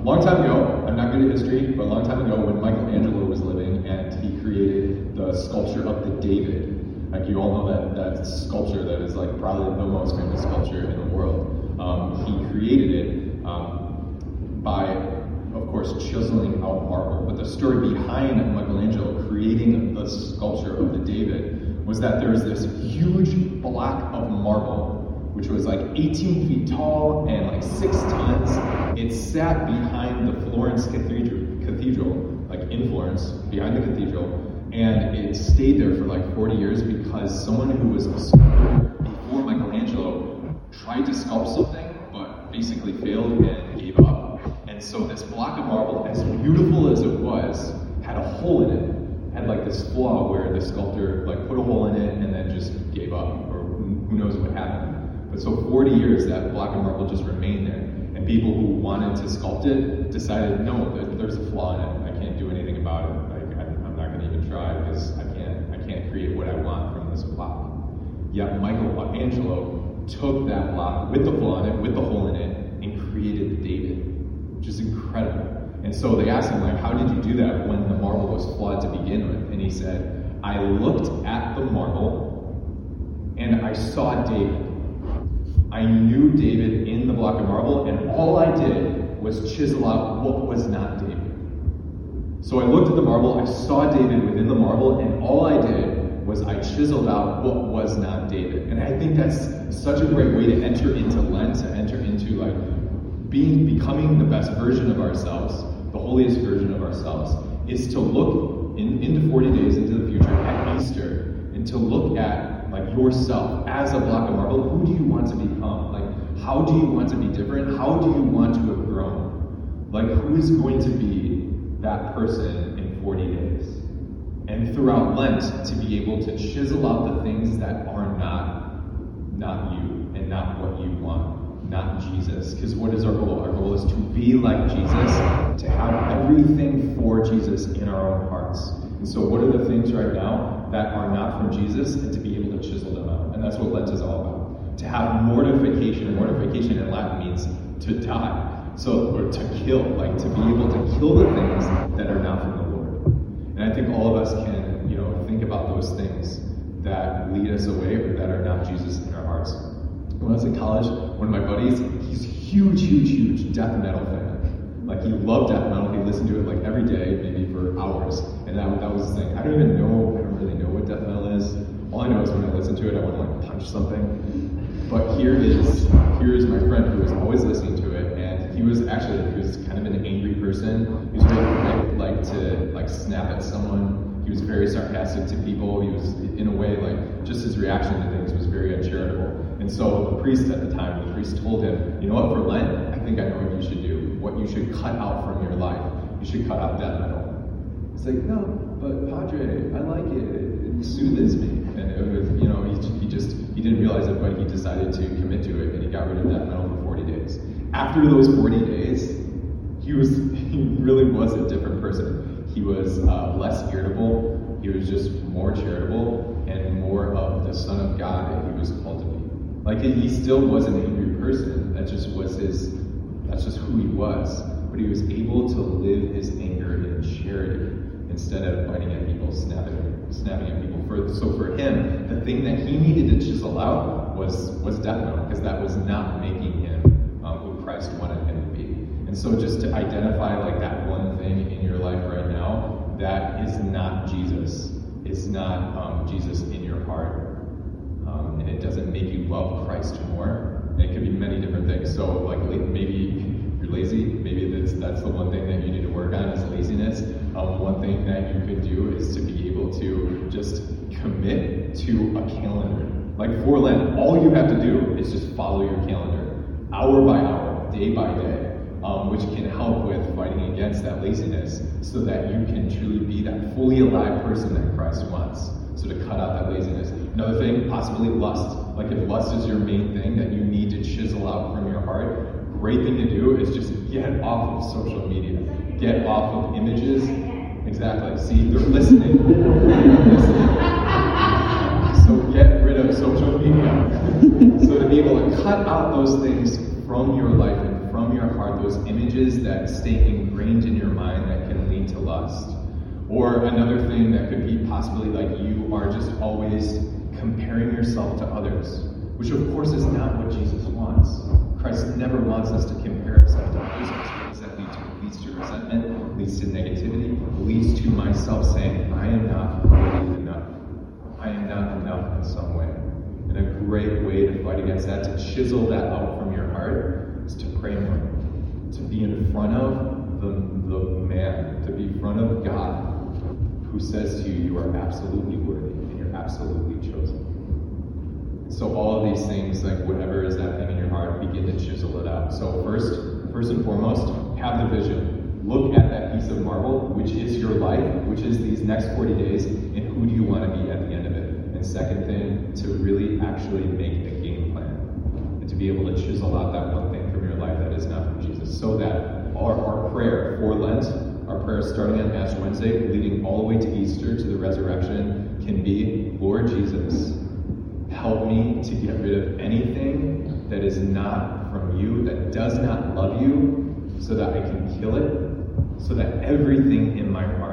a long time ago, I'm not good at history, but a long time ago when Michelangelo was living and he created the sculpture of the David. Like you all know that that sculpture that is like probably the most famous sculpture in the world. Um, he created it um, by, of course, chiseling out marble. But the story behind Michelangelo creating the sculpture of the David was that there was this huge block of marble which was like 18 feet tall and like six tons. It sat behind the Florence Cathedral, cathedral, like in Florence, behind the cathedral, and it stayed there for like 40 years because someone who was a sculptor before Michelangelo tried to sculpt something, but basically failed and gave up. And so this block of marble, as beautiful as it was, had a hole in it. Had like this flaw where the sculptor like put a hole in it and then just gave up, or who knows what happened. But so 40 years that block of marble just remained there. And people who wanted to sculpt it decided, no, there's a flaw in it. I can't do anything about it. Like, I'm not going to even try because I can't, I can't create what I want from this block. Yet Michelangelo took that block with the flaw in it, with the hole in it, and created David, which is incredible. And so they asked him, like, how did you do that when the marble was flawed to begin with? And he said, I looked at the marble and I saw David. I knew David in the block of marble, and all I did was chisel out what was not David. So I looked at the marble, I saw David within the marble, and all I did was I chiseled out what was not David. And I think that's such a great way to enter into Lent, to enter into like being becoming the best version of ourselves, the holiest version of ourselves, is to look in, into 40 days into the future at Easter and to look at like yourself as a block of marble, who do you want to become? Like, how do you want to be different? How do you want to have grown? Like, who is going to be that person in 40 days? And throughout Lent, to be able to chisel out the things that are not, not you and not what you want, not Jesus. Because what is our goal? Our goal is to be like Jesus, to have everything for Jesus in our own hearts. And so, what are the things right now that are not from Jesus, and to be able to chisel them out? And that's what Lent is all about. To have mortification. Mortification in Latin means to die. So, or to kill, like to be able to kill the things that are not from the Lord. And I think all of us can, you know, think about those things that lead us away or that are not Jesus in our hearts. When I was in college, one of my buddies, he's huge, huge, huge death metal fan. Like he loved death metal. He listened to it like every day, maybe for hours. And that, that was his thing. I don't even know, I don't really know what death metal is. All I know is when I listen to it, I want to like punch something. But here is here is my friend who was always listening to it, and he was actually he was kind of an angry person. He was very quick, like to like snap at someone. He was very sarcastic to people. He was in a way like just his reaction to things was very uncharitable. And so the priest at the time, the priest told him, you know what, for Lent, I think I know what you should do what you should cut out from your life. You should cut out death metal. It's like, no, but Padre, I like it. It, soothes me. And it was, you know, he, he just, realize it, but he decided to commit to it and he got rid of that metal for 40 days. After those 40 days, he was, he really was a different person. He was uh, less irritable. He was just more charitable and more of the Son of God that he was called to be. Like he still was an angry person. That just was his that's just who he was. But he was able to live his anger in charity instead of biting at people, snapping, snapping at people. For, so for him, the thing that he needed to chisel out was, was death because that was not making him um, who Christ wanted him to be. And so just to identify like that one thing in your life right now that is not Jesus, It's not um, Jesus in your heart, um, and it doesn't make you love Christ more, and it could be many different things. So like maybe you're lazy. Maybe that's that's the one thing that you need to work on is laziness. One thing that you could do is to be able to just commit to a calendar. Like for Lent, all you have to do is just follow your calendar, hour by hour, day by day, um, which can help with fighting against that laziness, so that you can truly be that fully alive person that Christ wants. So to cut out that laziness. Another thing, possibly lust. Like if lust is your main thing that you need to chisel out from your heart, great thing to do is just get off of social media. Get off of images. Exactly. See, they're listening. they're listening. So get rid of social media. so to be able to cut out those things from your life and from your heart those images that stay ingrained in your mind that can lead to lust. Or another thing that could be possibly like you are just always comparing yourself to others, which of course is not what Jesus wants. Christ never wants us to compare ourselves to others because that leads to, leads to resentment, leads to negativity, leads to myself saying, I am not worthy enough. I am not enough in some way. And a great way to fight against that, to chisel that out from your heart, is to pray more. To be in front of the, the man, to be in front of God, who says to you, you are absolutely worthy and you're absolutely chosen. So all of these things, like whatever is that thing in your heart, begin to chisel it out. So first, first and foremost, have the vision. Look at that piece of marble, which is your life, which is these next 40 days, and who do you want to be at the end of it? And second thing, to really actually make a game plan. And to be able to chisel out that one thing from your life that is not from Jesus. So that our, our prayer for Lent our prayer starting on Ash Wednesday, leading all the way to Easter to the resurrection, can be Lord Jesus, help me to get rid of anything that is not from you, that does not love you, so that I can kill it, so that everything in my heart.